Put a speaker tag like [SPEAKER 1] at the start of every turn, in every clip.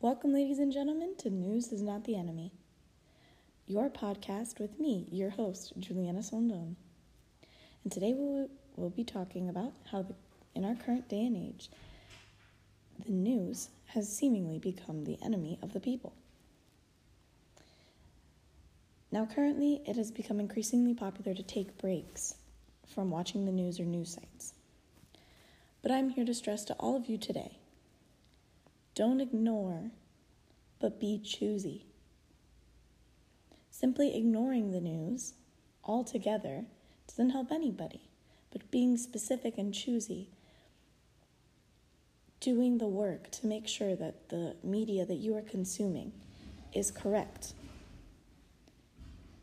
[SPEAKER 1] Welcome, ladies and gentlemen, to News is Not the Enemy, your podcast with me, your host, Juliana Sondon. And today we'll, we'll be talking about how, the, in our current day and age, the news has seemingly become the enemy of the people. Now, currently, it has become increasingly popular to take breaks from watching the news or news sites. But I'm here to stress to all of you today don't ignore, but be choosy. Simply ignoring the news altogether doesn't help anybody, but being specific and choosy, doing the work to make sure that the media that you are consuming is correct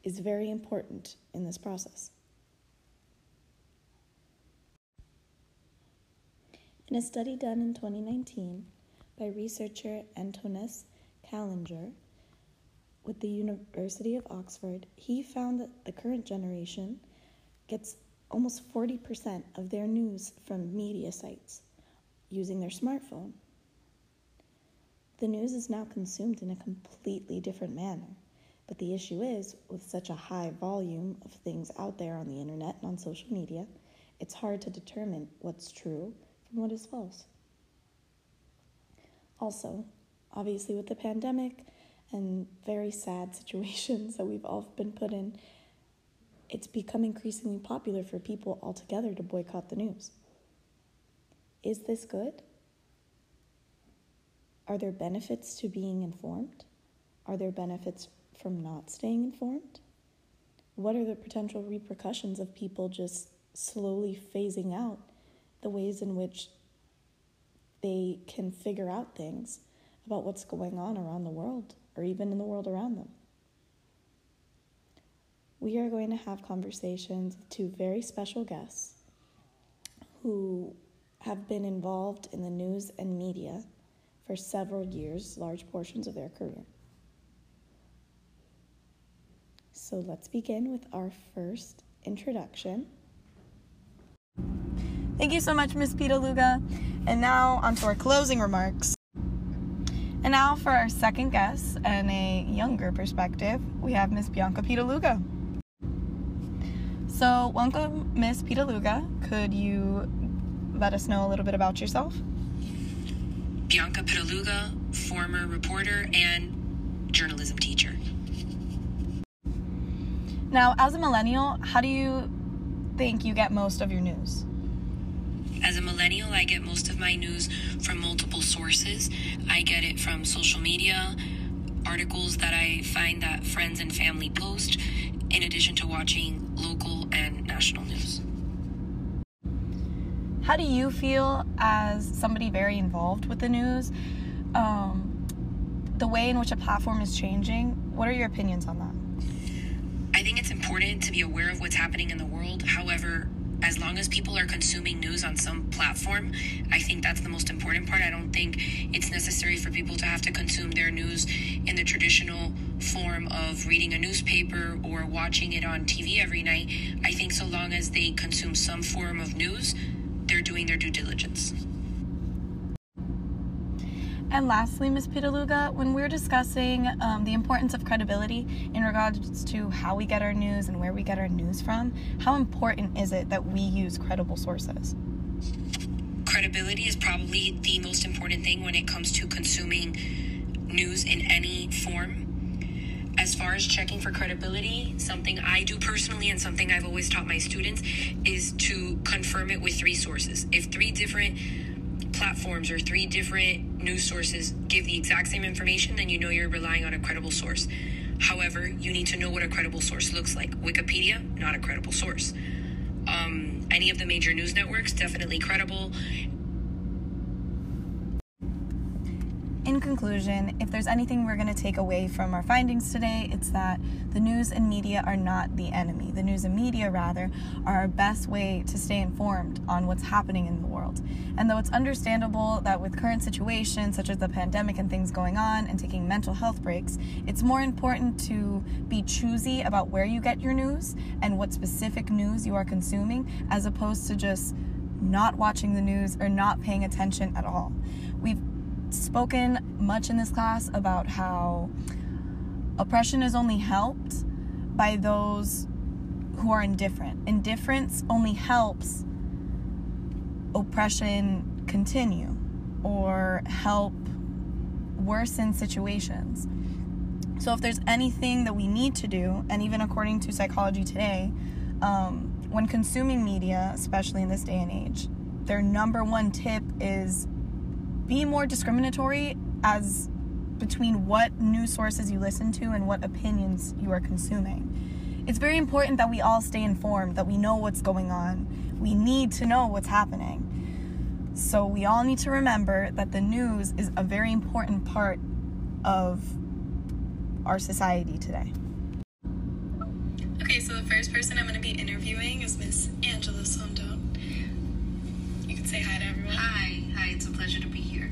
[SPEAKER 1] is very important in this process. In a study done in 2019, by researcher Antonis Callender with the University of Oxford, he found that the current generation gets almost 40% of their news from media sites using their smartphone. The news is now consumed in a completely different manner. But the issue is, with such a high volume of things out there on the internet and on social media, it's hard to determine what's true from what is false. Also, obviously, with the pandemic and very sad situations that we've all been put in, it's become increasingly popular for people altogether to boycott the news. Is this good? Are there benefits to being informed? Are there benefits from not staying informed? What are the potential repercussions of people just slowly phasing out the ways in which they can figure out things about what's going on around the world or even in the world around them. We are going to have conversations with two very special guests who have been involved in the news and media for several years, large portions of their career. So let's begin with our first introduction.
[SPEAKER 2] Thank you so much, Ms. Pitaluga. And now on to our closing remarks. And now for our second guest and a younger perspective, we have Miss Bianca Pitaluga. So, welcome, Miss Pitaluga. Could you let us know a little bit about yourself?
[SPEAKER 3] Bianca Pitaluga, former reporter and journalism teacher.
[SPEAKER 2] Now, as a millennial, how do you think you get most of your news?
[SPEAKER 3] As a millennial, I get most of my news from multiple sources. I get it from social media, articles that I find that friends and family post, in addition to watching local and national news.
[SPEAKER 2] How do you feel as somebody very involved with the news? Um, the way in which a platform is changing, what are your opinions on that?
[SPEAKER 3] I think it's important to be aware of what's happening in the world. However, as long as people are consuming news on some platform, I think that's the most important part. I don't think it's necessary for people to have to consume their news in the traditional form of reading a newspaper or watching it on TV every night. I think so long as they consume some form of news, they're doing their due diligence.
[SPEAKER 2] And lastly, Ms. Pitaluga, when we're discussing um, the importance of credibility in regards to how we get our news and where we get our news from, how important is it that we use credible sources?
[SPEAKER 3] Credibility is probably the most important thing when it comes to consuming news in any form. As far as checking for credibility, something I do personally and something I've always taught my students is to confirm it with three sources. If three different platforms or three different news sources give the exact same information, then you know you're relying on a credible source. However, you need to know what a credible source looks like. Wikipedia, not a credible source. Um, any of the major news networks, definitely credible.
[SPEAKER 2] Conclusion, if there's anything we're going to take away from our findings today, it's that the news and media are not the enemy. The news and media, rather, are our best way to stay informed on what's happening in the world. And though it's understandable that with current situations such as the pandemic and things going on and taking mental health breaks, it's more important to be choosy about where you get your news and what specific news you are consuming as opposed to just not watching the news or not paying attention at all. We've
[SPEAKER 1] spoken much in this class about how oppression is only helped by those who are indifferent. Indifference only helps oppression continue or help worsen situations. So, if there's anything that we need to do, and even according to Psychology Today, um, when consuming media, especially in this day and age, their number one tip is be more discriminatory as between what news sources you listen to and what opinions you are consuming. It's very important that we all stay informed, that we know what's going on. We need to know what's happening. So we all need to remember that the news is a very important part of our society today.
[SPEAKER 4] Okay, so the first person I'm going to be interviewing is Miss Angela Sondon. You can say hi to everyone.
[SPEAKER 3] Hi, hi, it's a pleasure to be here.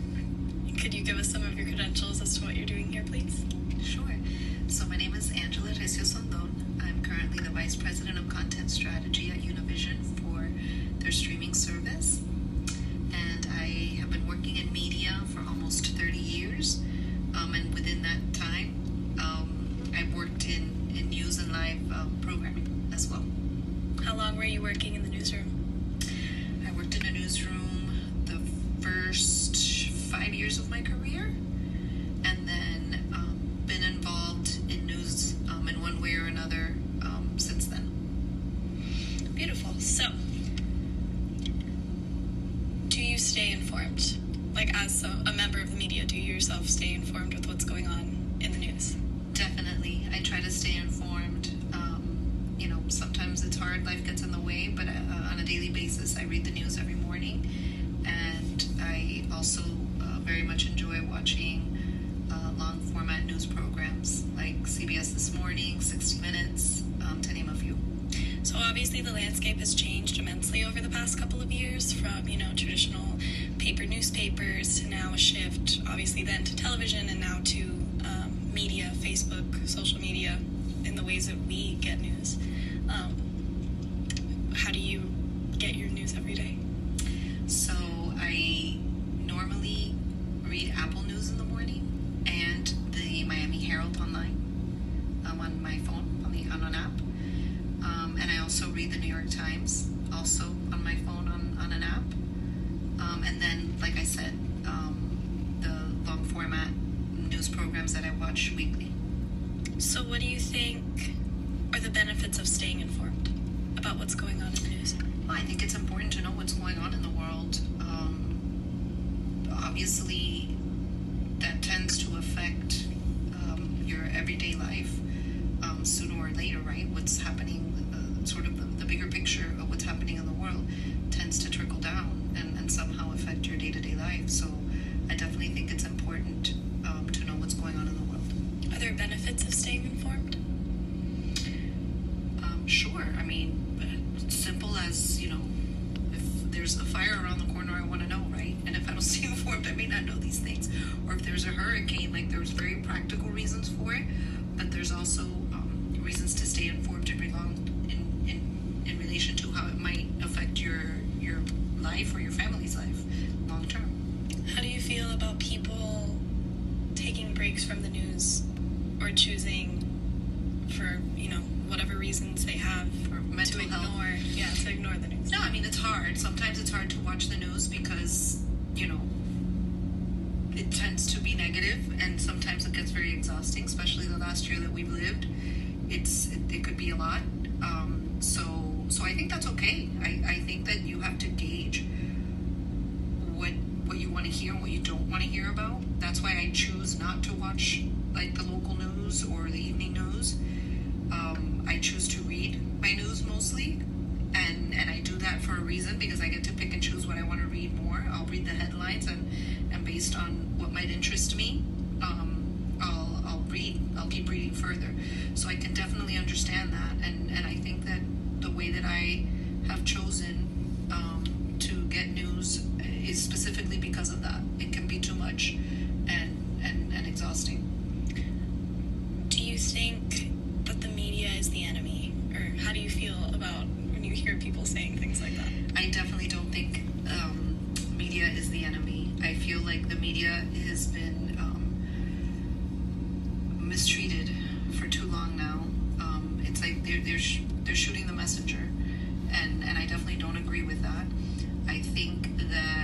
[SPEAKER 4] Could you give us some of your credentials as to what you're doing here, please?
[SPEAKER 3] Sure. So, my name is Angela Recio Sondon. I'm currently the Vice President of Content Strategy at Univision for their streaming service. Another um, since then.
[SPEAKER 4] Beautiful. So, do you stay informed? Like, as a, a member of the media, do you yourself stay informed with what's going on in the news?
[SPEAKER 3] Definitely, I try to stay informed. Um, you know, sometimes it's hard; life gets in the way. But uh, on a daily basis, I read the news every morning, and I also uh, very much enjoy watching news programs like CBS This Morning, 60 Minutes, um, to name a few.
[SPEAKER 4] So obviously the landscape has changed immensely over the past couple of years from, you know, traditional paper newspapers to now a shift, obviously then to television and now to um, media, Facebook, social media, in the ways that we get news. Um,
[SPEAKER 3] Also on my phone on, on an app, um, and then like I said, um, the long format news programs that I watch weekly.
[SPEAKER 4] So what do you think are the benefits of staying informed about what's going on in the news?
[SPEAKER 3] Well, I think it's important to know what's going on in the world. Um, obviously, that tends to affect um, your everyday life um, sooner or later, right? What's happening, sort of the, the bigger picture of what's happening in the world tends to trickle down and, and somehow affect your day to day life. So I definitely think it's important um, to know what's going on in the world.
[SPEAKER 4] Are there benefits of staying informed?
[SPEAKER 3] Um, sure. I mean, simple as you know, if there's a fire around the corner, I want to know, right? And if I don't stay informed, I may not know these things. Or if there's a hurricane, like there's very practical reasons for it, but there's also um, reasons to stay informed
[SPEAKER 4] breaks from the news or choosing for, you know, whatever reasons they have
[SPEAKER 3] For mental
[SPEAKER 4] to
[SPEAKER 3] health.
[SPEAKER 4] ignore yeah, to ignore the news?
[SPEAKER 3] No, I mean it's hard. Sometimes it's hard to watch the news because you know it tends to be negative, and sometimes it gets very exhausting. Especially the last year that we've lived, it's it, it could be a lot. Um, so so I think that's okay. I, I think that you have to gauge what what you want to hear and what you don't want to hear about. That's why I choose not to watch like the local news or the evening news. Um, I choose to read my news mostly, and and I do that for a reason because I get to pick and choose what I want to read more. I'll read the headlines and and based on what might interest me, um, I'll I'll read. I'll keep reading further. So I can definitely understand that, and and I think that the way that I have chosen um, to get news is specifically because of that. It can be too much and and and exhausting.
[SPEAKER 4] Do you think that the media is the enemy? Or how do you feel about when you hear people saying things like that?
[SPEAKER 3] I definitely don't think um, media is the enemy. I feel like the media has been um, mistreated for too long now. Um, it's like they're they're sh- they're shooting the messenger, and and I definitely don't agree with that. I think that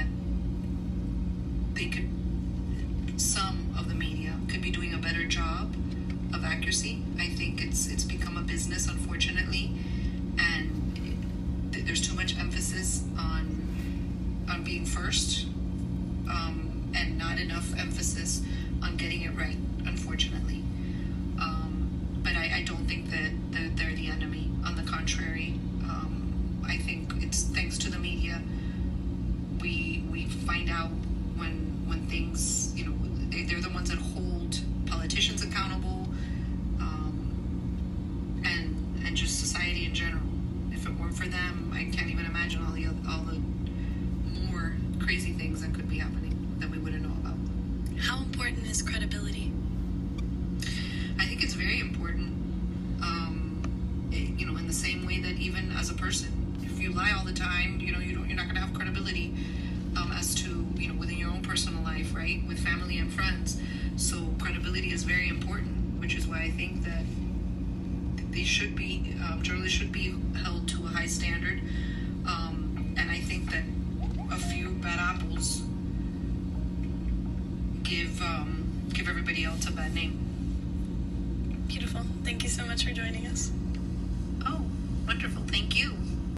[SPEAKER 3] don't think that, that they're the enemy. On the contrary, um, I think it's thanks to the media we we find out when when things you know they, they're the ones that hold politicians accountable um, and and just society in general if it weren't for them I can't even imagine all the all the more crazy things that could be happening that we wouldn't know about
[SPEAKER 4] How important is credibility?
[SPEAKER 3] I think it's very important. You know, in the same way that even as a person, if you lie all the time, you know, you don't, you're not going to have credibility um, as to you know within your own personal life, right, with family and friends. So credibility is very important, which is why I think that they should be um, journalists should be held to a high standard. Um, and I think that a few bad apples give um, give everybody else a bad name.
[SPEAKER 4] Beautiful. Thank you so much for joining us.
[SPEAKER 3] Wonderful. Thank you.